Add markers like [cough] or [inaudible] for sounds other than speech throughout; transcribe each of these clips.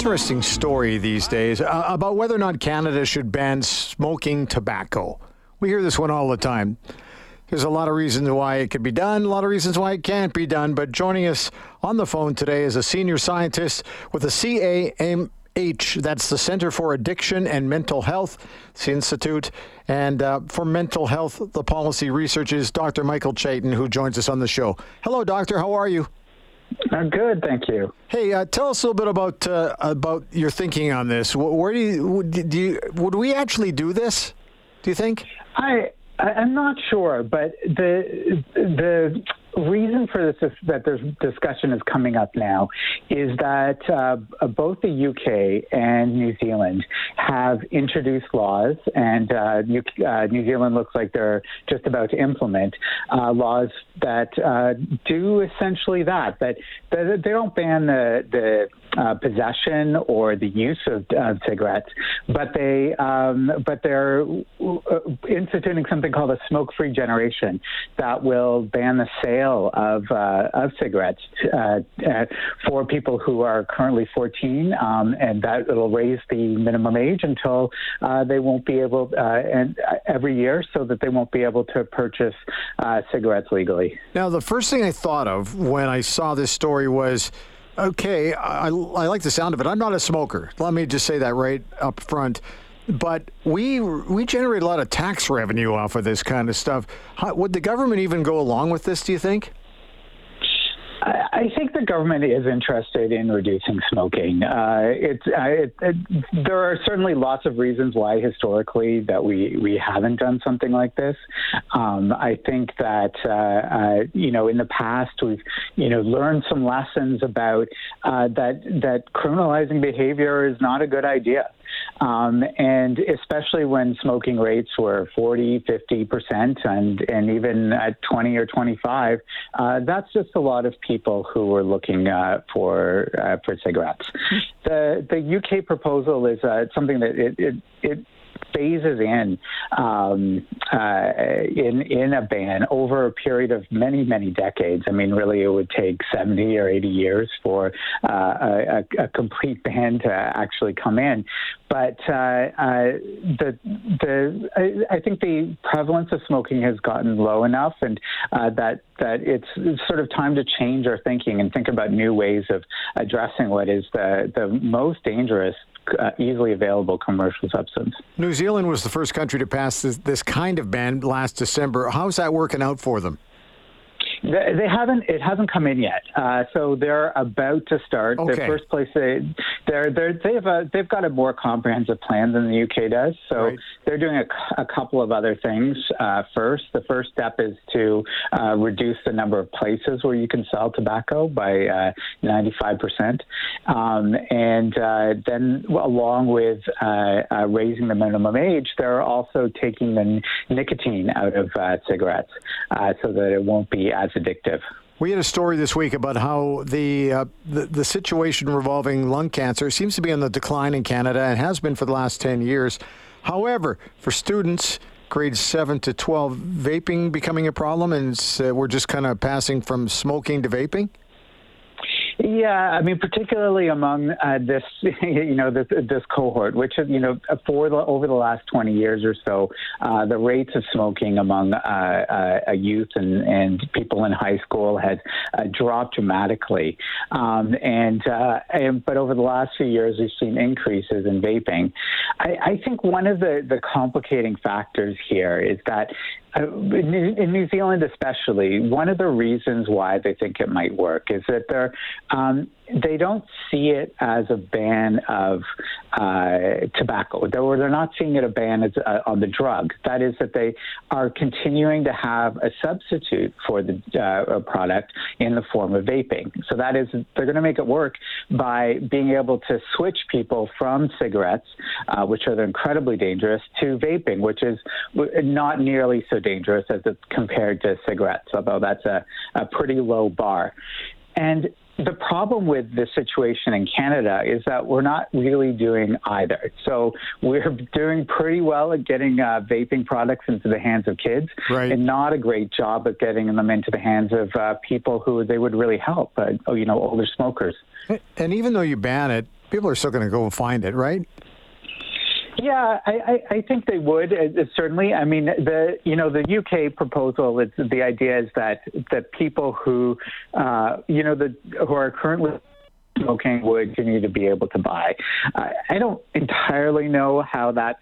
interesting story these days uh, about whether or not Canada should ban smoking tobacco. We hear this one all the time. There's a lot of reasons why it could be done, a lot of reasons why it can't be done. But joining us on the phone today is a senior scientist with the CAMH, that's the Center for Addiction and Mental Health, the Institute, and uh, for Mental Health, the policy research is Dr. Michael Chaiton, who joins us on the show. Hello, doctor. How are you? I'm good, thank you. Hey, uh, tell us a little bit about uh, about your thinking on this. Where do you do you would we actually do this? Do you think? I I'm not sure, but the the reason for this is that this discussion is coming up now is that uh, both the UK and New Zealand have introduced laws, and uh, New, uh, New, Zealand looks like they're just about to implement uh, laws that uh, do essentially that. That they don't ban the, the uh, possession or the use of cigarettes, but they um, but they're instituting something called a smoke-free generation that will ban the sale of, uh, of cigarettes uh, uh, for people who are currently 14, um, and that it'll raise the minimum age until uh, they won't be able, uh, and every year, so that they won't be able to purchase cigarettes legally. Now, the first thing I thought of when I saw this story was okay, I, I, like the sound of it. I'm not a smoker. Let me just say that right up front but we we generate a lot of tax revenue off of this kind of stuff. How, would the government even go along with this? Do you think? I think the government is interested in reducing smoking. Uh, it's uh, it, it, there are certainly lots of reasons why historically that we we haven't done something like this. Um, I think that uh, uh you know in the past we've you know learned some lessons about uh, that that criminalizing behavior is not a good idea. Um, and especially when smoking rates were 40, 50%, and, and even at 20 or 25, uh, that's just a lot of people who were looking uh, for uh, for cigarettes. The the UK proposal is uh, something that it, it, it phases in um, uh, in in a ban over a period of many many decades. I mean, really, it would take seventy or eighty years for uh, a, a, complete ban to actually come in. But uh, uh, the the I, I, think the prevalence of smoking has gotten low enough, and uh, that that it's, it's sort of time to change our thinking and think about new ways of addressing what is the the most dangerous uh, easily available commercial substance. New Zealand was the first country to pass this, this kind of ban last December. How's that working out for them? They, haven't. It hasn't come in yet. Uh, so they're about to start. Okay. The first place they they're, they're they've they've got a more comprehensive plan than the UK does. So right. they're doing a, a, couple of other things uh, first. The first step is to uh, reduce the number of places where you can sell tobacco by uh, ninety five percent, um, and uh, then along with uh, raising the minimum age, they're also taking the nicotine out of cigarettes so that it won't be as addictive. We had a story this week about how the, uh, the, the situation revolving lung cancer seems to be on the decline in Canada and has been for the last ten years. However, for students grades seven to twelve, vaping becoming a problem, and uh, we're just kind of passing from smoking to vaping. Yeah, I mean, particularly among uh, this, [laughs] you know, this, this cohort, which you know, for the over the last 20 years or so, uh, the rates of smoking among uh, uh youth and, and people in high school has uh, dropped dramatically. Um, and, uh, and, but over the last few years, we've seen increases in vaping. I, I think one of the the complicating factors here is that in New Zealand, especially, one of the reasons why they think it might work is that they're um, they don't see it as a ban of uh, tobacco, they're not seeing it a ban as, uh, on the drug. That is, that they are continuing to have a substitute for the uh, product in the form of vaping. So that is, they're going to make it work by being able to switch people from cigarettes, uh, which are incredibly dangerous, to vaping, which is not nearly so dangerous as it's compared to cigarettes, although that's a, a pretty low bar. And the problem with the situation in Canada is that we're not really doing either. So we're doing pretty well at getting uh, vaping products into the hands of kids, right. and not a great job at getting them into the hands of uh, people who they would really help, uh, you know, older smokers. And even though you ban it, people are still going to go and find it, right? Yeah, I, I, I think they would uh, certainly. I mean, the you know the UK proposal. It's, the idea is that that people who uh, you know the who are currently smoking would continue to be able to buy. Uh, I don't entirely know how that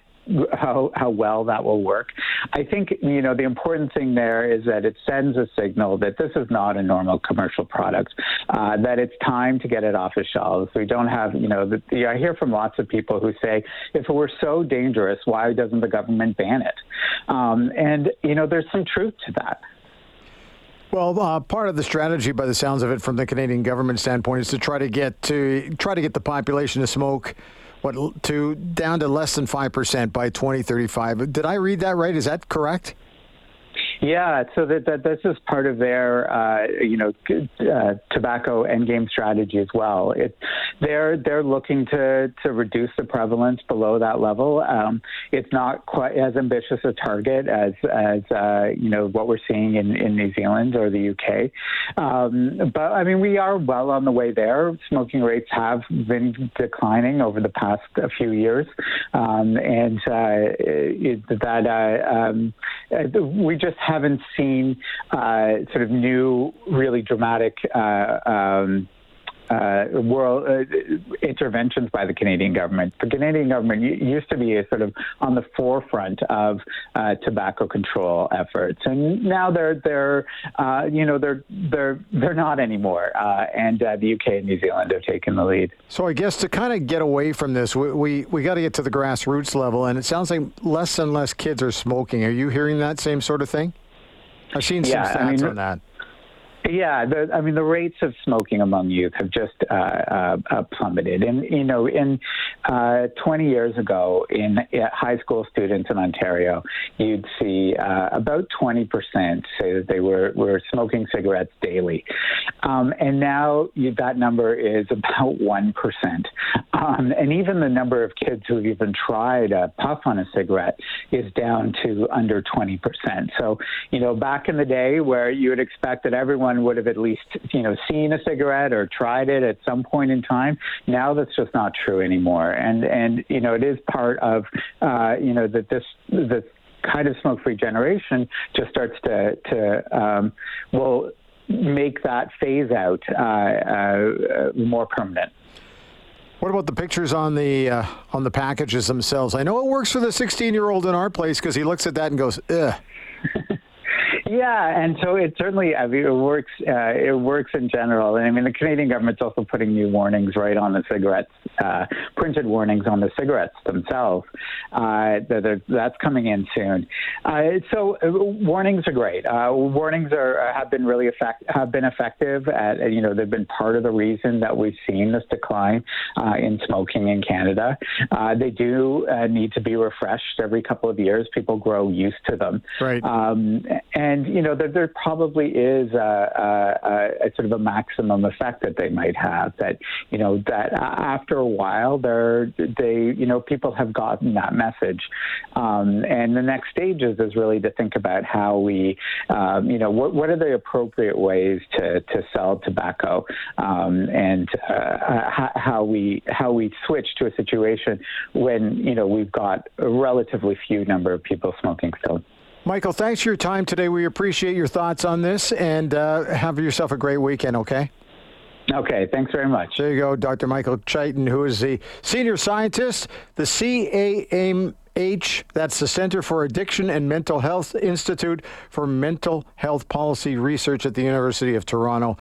how how well that will work. I think you know the important thing there is that it sends a signal that this is not a normal commercial product. Uh, that it's time to get it off the shelves. We don't have you know the, I hear from lots of people who say if it were so dangerous, why doesn't the government ban it? Um, and you know there's some truth to that. Well, uh, part of the strategy, by the sounds of it, from the Canadian government standpoint, is to try to get to try to get the population to smoke what to down to less than five percent by 2035. Did I read that right? Is that correct? Yeah, so that, that this is part of their, uh, you know, uh, tobacco endgame strategy as well. It, they're they're looking to to reduce the prevalence below that level. Um, it's not quite as ambitious a target as as uh, you know what we're seeing in, in New Zealand or the UK. Um, but I mean, we are well on the way there. Smoking rates have been declining over the past few years, um, and uh, it, that uh, um, uh, we just haven't seen uh, sort of new, really dramatic. Uh, um, uh, world uh, interventions by the Canadian government. The Canadian government used to be sort of on the forefront of uh, tobacco control efforts, and now they're they're uh, you know they're they're they're not anymore. Uh, and uh, the UK and New Zealand have taken the lead. So I guess to kind of get away from this, we we, we got to get to the grassroots level, and it sounds like less and less kids are smoking. Are you hearing that same sort of thing? I've seen some yeah, stats I mean, on that. Yeah, the, I mean the rates of smoking among youth have just uh, uh, uh plummeted, and you know, in uh, 20 years ago, in high school students in Ontario, you'd see uh, about 20 percent say that they were were smoking cigarettes daily, um, and now you, that number is about one percent, um, and even the number of kids who've even tried a puff on a cigarette is down to under 20 percent. So, you know, back in the day where you would expect that everyone would have at least you know seen a cigarette or tried it at some point in time. Now that's just not true anymore, and and you know it is part of uh, you know that this the kind of smoke-free generation just starts to to um, will make that phase out uh, uh, more permanent. What about the pictures on the uh, on the packages themselves? I know it works for the 16 year old in our place because he looks at that and goes, "Ugh." [laughs] Yeah, and so it certainly I mean, it works. Uh, it works in general. And I mean, the Canadian government's also putting new warnings right on the cigarettes, uh, printed warnings on the cigarettes themselves. Uh, that that's coming in soon. Uh, so uh, warnings are great. Uh, warnings are have been really effect have been effective. At you know they've been part of the reason that we've seen this decline in smoking in Canada. they do need to be refreshed every couple of years. People grow used to them. Right. Um, and and you know there, there probably is a, a, a, sort of a maximum effect that they might have that you know that after a while they're they you know people have gotten that message um, and the next stages is really to think about how we um, you know what, what are the appropriate ways to, to sell tobacco um, and uh, how we how we switch to a situation when you know we've got a relatively few number of people smoking still. Michael, thanks for your time today. We appreciate your thoughts on this and uh, have yourself a great weekend, okay? Okay, thanks very much. There you go, Dr. Michael Chaiton, who is the senior scientist, the CAMH, that's the Center for Addiction and Mental Health Institute for Mental Health Policy Research at the University of Toronto.